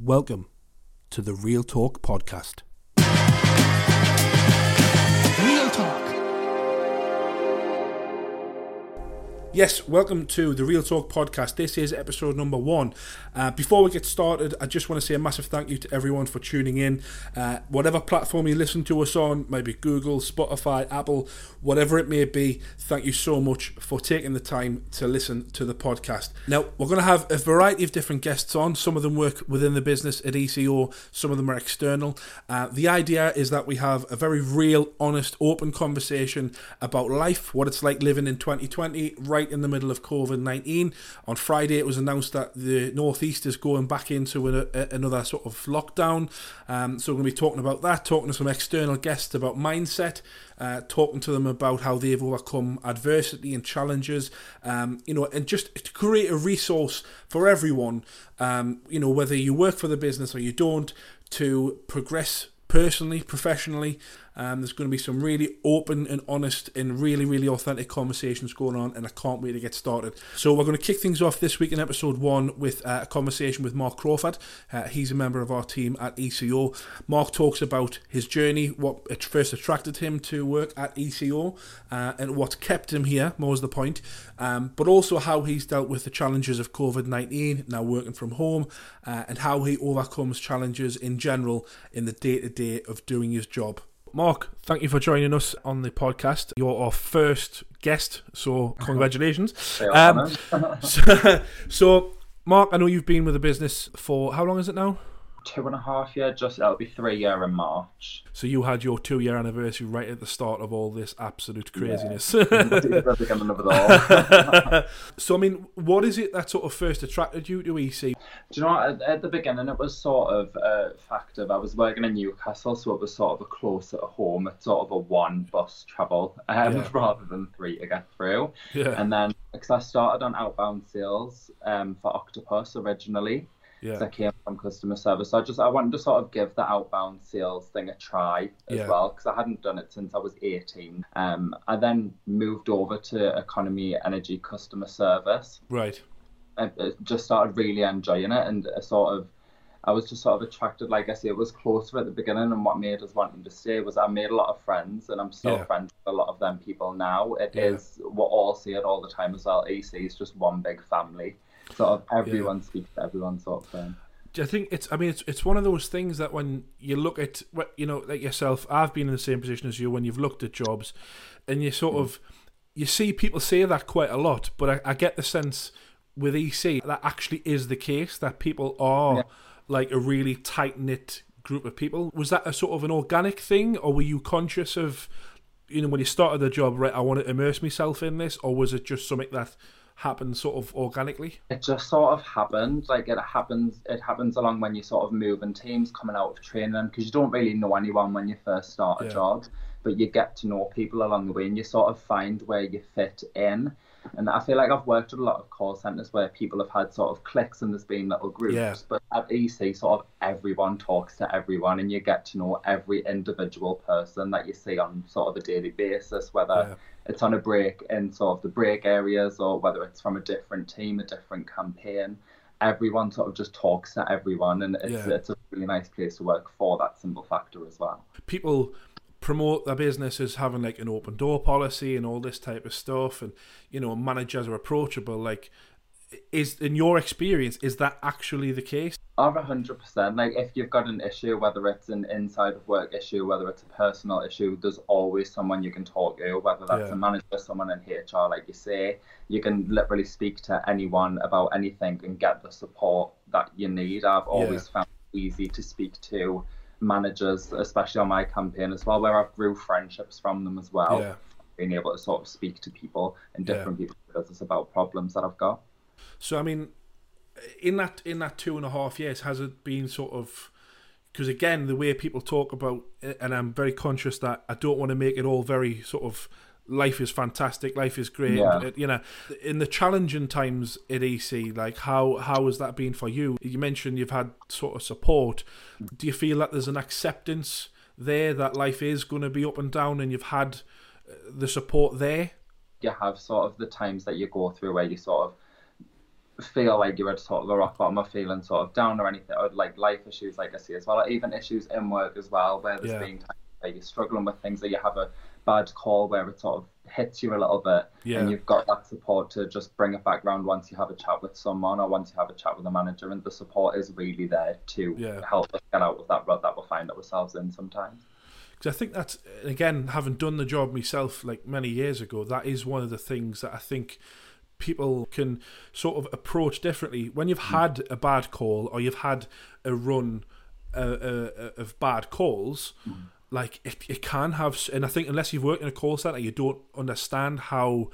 Welcome to the Real Talk Podcast. Yes, welcome to the Real Talk Podcast. This is episode number one. Uh, before we get started, I just want to say a massive thank you to everyone for tuning in. Uh, whatever platform you listen to us on, maybe Google, Spotify, Apple, whatever it may be, thank you so much for taking the time to listen to the podcast. Now, we're going to have a variety of different guests on. Some of them work within the business at ECO, some of them are external. Uh, the idea is that we have a very real, honest, open conversation about life, what it's like living in 2020, right in the middle of COVID 19. On Friday, it was announced that the Northeast is going back into a, a, another sort of lockdown. Um, so, we're going to be talking about that, talking to some external guests about mindset, uh, talking to them about how they've overcome adversity and challenges, um, you know, and just to create a resource for everyone, um, you know, whether you work for the business or you don't, to progress personally, professionally. Um, there's going to be some really open and honest and really, really authentic conversations going on, and I can't wait to get started. So, we're going to kick things off this week in episode one with uh, a conversation with Mark Crawford. Uh, he's a member of our team at ECO. Mark talks about his journey, what first attracted him to work at ECO, uh, and what kept him here, more is the point, um, but also how he's dealt with the challenges of COVID 19, now working from home, uh, and how he overcomes challenges in general in the day to day of doing his job. Mark, thank you for joining us on the podcast. You're our first guest, so congratulations. um, so, so, Mark, I know you've been with the business for how long is it now? Two and a half year. Just it'll be three year in March. So you had your two year anniversary right at the start of all this absolute craziness. Yeah. so I mean, what is it that sort of first attracted you to EC? Do you know what? At, at the beginning, it was sort of a fact of I was working in Newcastle, so it was sort of a closer to home. It's sort of a one bus travel um, Yeah. rather than three to get through. Yeah, And then because I started on outbound sales um, for Octopus originally. Yeah, I came from customer service. So I just I wanted to sort of give the outbound sales thing a try as Yeah. well because I hadn't done it since I was 18. Um, I then moved over to economy energy customer service. right. I I just started really enjoying it and I sort of I was just sort of attracted. Like I say, it was closer at the beginning, and what made us wanting to stay was I made a lot of friends, and I'm still Yeah. friends with a lot of them people now. It Yeah. is what all see it all the time as well. EC is just one big family. Sort of everyone speaks to everyone, sort of thing. Do you think it's? I mean, it's it's one of those things that when you look at what you know, like yourself, I've been in the same position as you. When you've looked at jobs, and you sort hmm. of you see people say that quite a lot, but I, I get the sense with EC that actually is the case that people are Yeah. like a really tight knit group of people. Was that a sort of an organic thing, or were you conscious of, you know, when you started the job, right? I want to immerse myself in this, or was it just something that happened sort of organically? It just sort of happened. Like it happens. It happens along when you sort of move and teams coming out of training because you don't really know anyone when you first start a Yeah. job, but you get to know people along the way and you sort of find where you fit in. And I feel like I've worked at a lot of call centers where people have had sort of cliques and there's been little groups. Yeah. But at EC, sort of everyone talks to everyone and you get to know every individual person that you see on sort of a daily basis, whether Yeah. it's on a break in sort of the break areas or whether it's from a different team, a different campaign. Everyone sort of just talks to everyone, and it's, Yeah. it's a really nice place to work for that simple factor as well. people promote their business as having like an open door policy and all this type of stuff and you know managers are approachable like is in your experience is that actually the case Of a hundred percent. Like if you've got an issue, whether it's an inside of work issue, whether it's a personal issue, there's always someone you can talk to, whether that's Yeah. a manager, someone in HR, like you say. You can literally speak to anyone about anything and get the support that you need. I've always found it easy to speak to managers, especially on my campaign as well, where I've grew friendships from them as well. yeah Being able to sort of speak to people and Yeah. different people in the business about problems that I've got. so i mean in that in that two and a half years has it been sort of because again the way people talk about and i'm very conscious that i don't want to make it all very sort of life is fantastic life is great Yeah. you know in the challenging times at ec like how how has that been for you you mentioned you've had sort of support do you feel that there's an acceptance there that life is going to be up and down and you've had uh, the support there you have sort of the times that you go through where you sort of feel like you're at sort of a rock bottom or feeling sort of down or anything, or like life issues, like I see as well, or even issues in work as well, where there's Yeah. been times where you're struggling with things, that you have a bad call where it sort of hits you a little bit, Yeah. and you've got that support to just bring it back round once you have a chat with someone or once you have a chat with a manager, and the support is really there to Yeah. help us get out of that rut that we'll find ourselves in sometimes. because I think that's again having done the job myself like many years ago. That is one of the things that I think people can sort of approach differently when you've had a bad call or you've had a run uh, uh, of bad calls. Like it, it can have, and I think unless you've worked in a call center, you don't understand how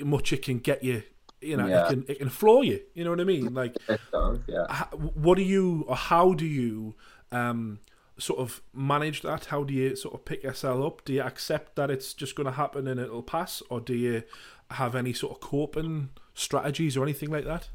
much it can get you. You know, Yeah. it can it can floor you. You know what I mean? Like does, yeah. what do you or how do you um, sort of manage that? How do you sort of pick yourself up? Do you accept that it's just going to happen and it'll pass, or do you have any sort of coping strategies or anything like that?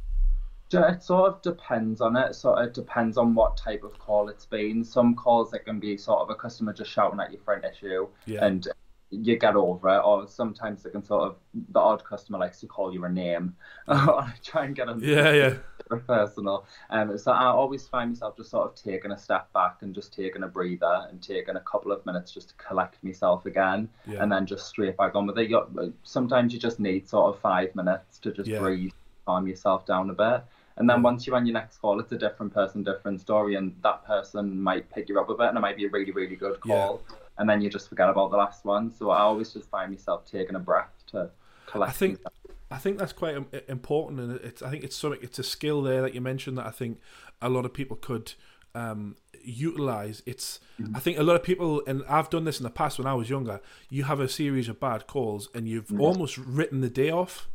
It sort of depends on it. So it depends on what type of call it's been. Some calls it can be sort of a customer just shouting at you for an issue, Yeah. and you get over it. Or sometimes it can sort of the odd customer likes to call you a name, or try and get on Yeah, yeah, personal. Um, so I always find myself just sort of taking a step back and just taking a breather and taking a couple of minutes just to collect myself again, Yeah. and then just straight back on with it. You- Sometimes you just need sort of five minutes to just Yeah. breathe, calm yourself down a bit. And then once you're on your next call, it's a different person, different story, and that person might pick you up a bit, and it might be a really, really good call. And then you just forget about the last one. So I always just find myself taking a breath to collect. I think myself. I think that's quite um, important, and it's I think it's something it's a skill there that you mentioned that I think a lot of people could um, utilize. It's I think a lot of people, and I've done this in the past when I was younger. You have a series of bad calls, and you've almost written the day off.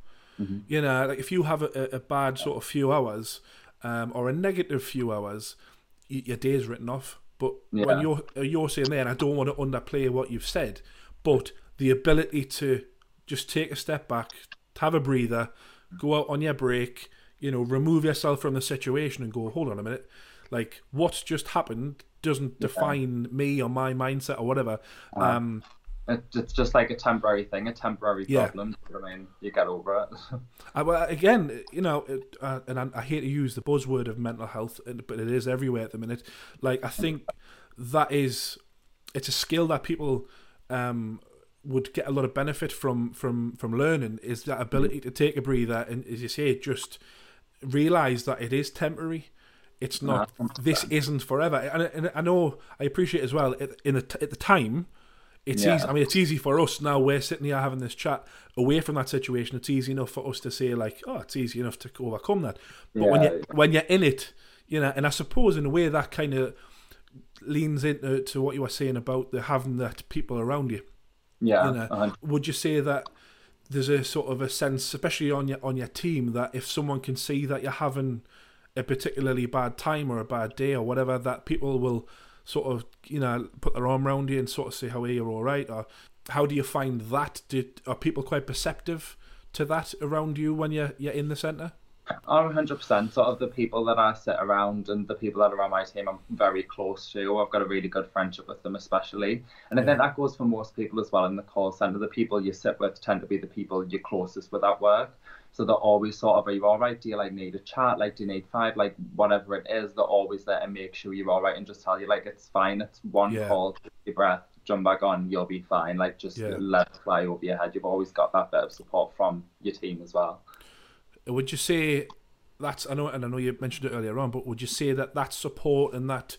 You know, like if you have a, a bad sort of few hours um, or a negative few hours, your day's written off. But when you're uh, you're saying there, and I don't want to underplay what you've said, but the ability to just take a step back, have a breather, go out on your break, you know, remove yourself from the situation and go, hold on a minute, like what's just happened doesn't define me or my mindset or whatever. Um, It, it's just like a temporary thing, a temporary Yeah. problem. You I mean, you get over it. I, well, again, you know, it, uh, and I, I hate to use the buzzword of mental health, but it is everywhere at the minute. Like, I think that is, it's a skill that people um, would get a lot of benefit from from from learning. Is that ability to take a breather and, as you say, just realize that it is temporary. It's not. This isn't forever. And, I- and I know I appreciate as well. In the at the time, it's Yeah. easy. I mean, it's easy for us now. We're sitting here having this chat away from that situation. It's easy enough for us to say like, "Oh, it's easy enough to overcome that." But when you when you're in it, you know, and I suppose in a way that kind of leans into to what you were saying about the having that people around you. yeah, You know, uh, would you say that there's a sort of a sense, especially on your on your team, that if someone can see that you're having a particularly bad time or a bad day or whatever, that people will sort of you know put their arm around you and sort of say how are you all right or how do you find that? Did are people quite perceptive to that around you when you're you're in the centre? I'm 100% sort of the people that I sit around and the people that are on my team I'm very close to. I've got a really good friendship with them, especially. And I think that goes for most people as well in the call centre. The people you sit with tend to be the people you're closest with at work. So they're always sort of, are you all right? Do you like need a chat? Like, do you need five? Like, whatever it is, they're always there and make sure you're all right and just tell you, like, it's fine. It's one Yeah. call, take your breath, jump back on, you'll be fine. Like, just Yeah. let it fly over your head. You've always got that bit of support from your team as well. Would you say that's I know and I know you mentioned it earlier on, but would you say that that support and that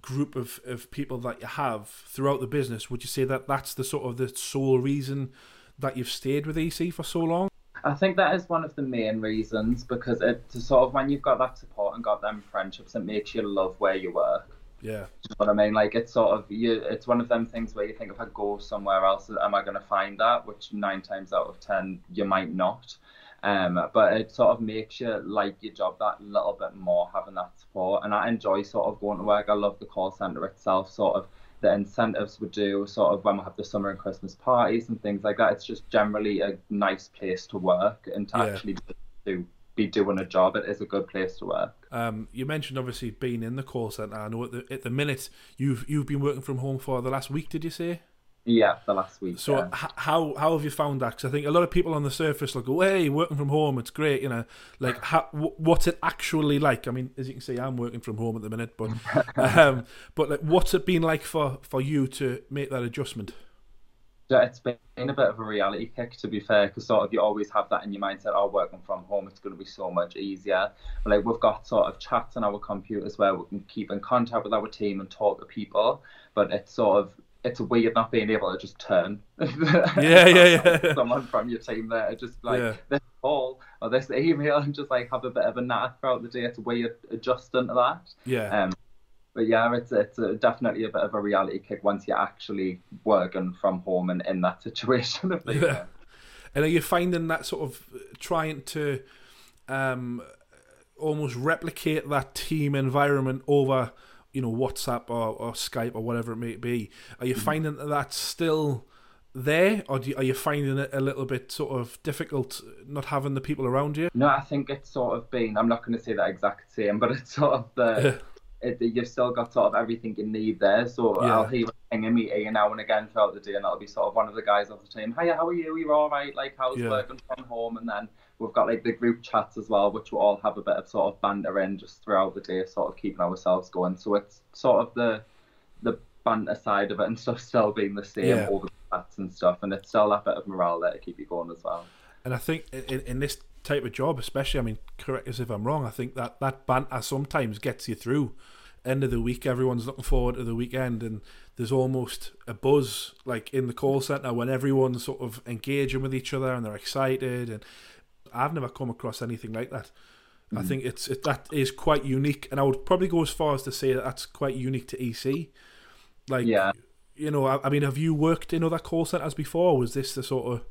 group of, of people that you have throughout the business, would you say that that's the sort of the sole reason that you've stayed with EC for so long? I think that is one of the main reasons because it to sort of when you've got that support and got them friendships, it makes you love where you work. Yeah, you know what I mean? Like it's sort of you. It's one of them things where you think if I go somewhere else, am I going to find that? Which nine times out of ten you might not. Um, but it sort of makes you like your job that little bit more having that support. And I enjoy sort of going to work. I love the call center itself. Sort of the incentives we do, sort of when we have the summer and Christmas parties and things like that. It's just generally a nice place to work and to Yeah. actually do be doing a job. It is a good place to work. um, you mentioned obviously being in the call centre. I know at the, at the minute you've you've been working from home for the last week. Did you say? Yeah, the last week. So yeah. how how have you found that? Because I think a lot of people on the surface will go, "Hey, working from home, it's great," you know. Like, how, what's it actually like? I mean, as you can see, I'm working from home at the minute, but um, but like, what's it been like for for you to make that adjustment? Yeah, it's been a bit of a reality kick to be fair, because sort of you always have that in your mindset. Oh, working from home, it's going to be so much easier. Like we've got sort of chats on our computers where we can keep in contact with our team and talk to people, but it's sort of it's a weird not being able to just turn. yeah, yeah, yeah. Someone from your team there, just like Yeah. this call or this email, and just like have a bit of a nap throughout the day. It's a weird adjusting to that. Yeah, Um, but yeah, it's it's a, definitely a bit of a reality kick once you're actually working from home and in that situation. Of being Yeah. and are you finding that sort of trying to um, almost replicate that team environment over, you know, WhatsApp or, or Skype or whatever it may be? Are you mm-hmm. finding that that's still there, or do you, are you finding it a little bit sort of difficult not having the people around you? No, I think it's sort of been. I'm not going to say that exact same, but it's sort of the. it, you've still got sort of everything you need there. So Yeah. I'll hear pinging me Ian now and again throughout the day, and that'll be sort of one of the guys of the team. Hiya, how are you? You're all right? Like, how's Yeah. working from home? And then we've got like the group chats as well, which we all have a bit of sort of banter in just throughout the day, sort of keeping ourselves going. So it's sort of the the banter side of it and stuff still being the same Yeah. over the chats and stuff, and it's still that bit of morale there to keep you going as well. And I think in, in this type of job, especially, I mean, correct us if I'm wrong. I think that that banter sometimes gets you through. End of the week, everyone's looking forward to the weekend, and there's almost a buzz like in the call center when everyone's sort of engaging with each other and they're excited. And I've never come across anything like that. I hmm. think it's it, that is quite unique, and I would probably go as far as to say that that's quite unique to EC. Like, Yeah. you know, I, I mean, have you worked in other call centers before? Was this the sort of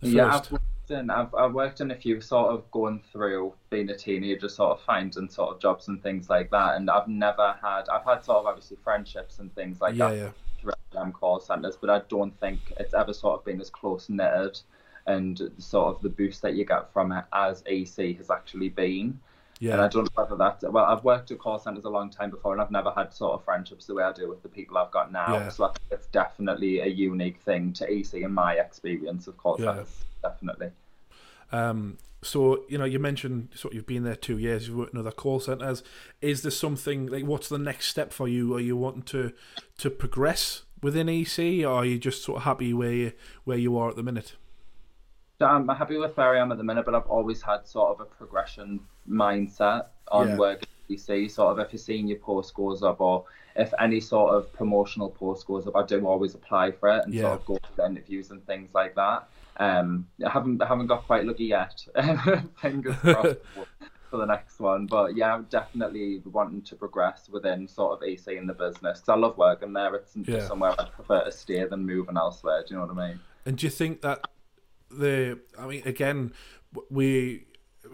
the Yeah, first? I've worked in I've, I've worked in a few sort of going through being a teenager, sort of finding sort of jobs and things like that. And I've never had I've had sort of obviously friendships and things like yeah, that yeah. call centres, but I don't think it's ever sort of been as close knitted and sort of the boost that you get from it as EC has actually been. Yeah, And I don't know whether that well, I've worked at call centres a long time before and I've never had sort of friendships the way I do with the people I've got now. Yeah. So I think it's definitely a unique thing to EC in my experience of call Yeah. centres. Definitely. Um, so you know, you mentioned sort of you've been there two years. You've worked in other call centers. Is there something like what's the next step for you? Are you wanting to to progress within EC, or are you just sort of happy where you where you are at the minute? I'm happy with where I am at the minute, but I've always had sort of a progression mindset on Yeah. work at EC. Sort of if you're seeing your post goes up or if any sort of promotional post goes up, I do always apply for it and Yeah. sort of go to the interviews and things like that. Um, I haven't I haven't got quite lucky yet. Fingers crossed for the next one. But yeah, I'm definitely wanting to progress within sort of EC in the business because I love working there. It's Yeah. somewhere I prefer to stay than moving elsewhere. Do you know what I mean? And do you think that the? I mean, again, we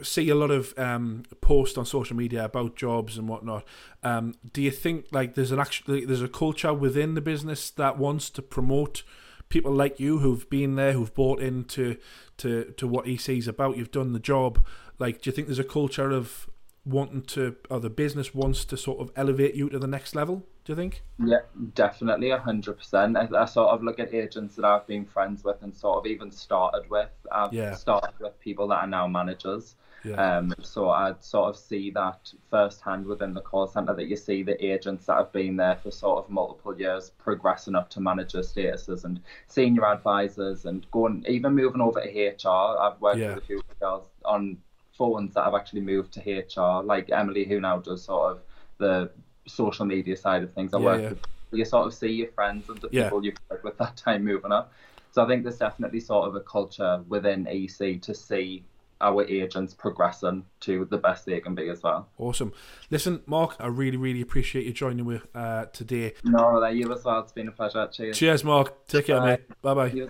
see a lot of um, posts on social media about jobs and whatnot. Um, do you think like there's an actually there's a culture within the business that wants to promote people like you who've been there, who've bought into to to what EC is about? You've done the job. Like, do you think there's a culture of wanting to, or the business wants to sort of elevate you to the next level? Do you think? Yeah, definitely, a hundred percent. I I sort of look at agents that I've been friends with and sort of even started with. I've Yeah. started with people that are now managers. Yeah. Um, so I'd sort of see that firsthand within the call centre that you see the agents that have been there for sort of multiple years progressing up to manager statuses and senior advisors and going even moving over to HR. I've worked Yeah. with a few girls on phones that have actually moved to HR, like Emily, who now does sort of the social media side of things. I Yeah, work yeah. with you sort of see your friends and the Yeah. people you've worked with that time moving up. So I think there's definitely sort of a culture within EC to see our agents progressing to the best they can be as well. Awesome. Listen, Mark, I really, really appreciate you joining me uh, today. No, you as well. It's been a pleasure. Cheers. Cheers, Mark. Take care, Bye. mate. Bye bye.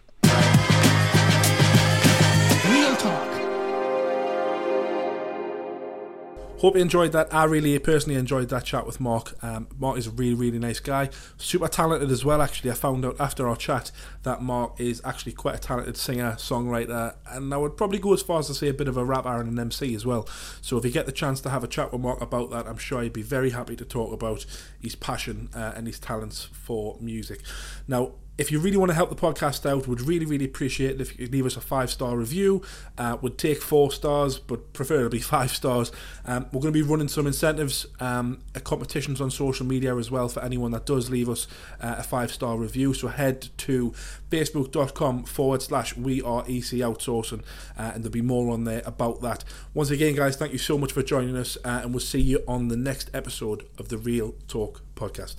Hope you enjoyed that. I really personally enjoyed that chat with Mark. Um, Mark is a really, really nice guy. Super talented as well, actually. I found out after our chat that Mark is actually quite a talented singer, songwriter, and I would probably go as far as to say a bit of a rapper and an MC as well. So if you get the chance to have a chat with Mark about that, I'm sure he'd be very happy to talk about his passion uh, and his talents for music. Now, if you really want to help the podcast out, would really, really appreciate if you could leave us a five star review. Uh, would take four stars, but preferably five stars. Um, we're going to be running some incentives, um, competitions on social media as well for anyone that does leave us uh, a five star review. So head to facebook.com forward slash we are EC outsourcing, uh, and there'll be more on there about that. Once again, guys, thank you so much for joining us, uh, and we'll see you on the next episode of the Real Talk podcast.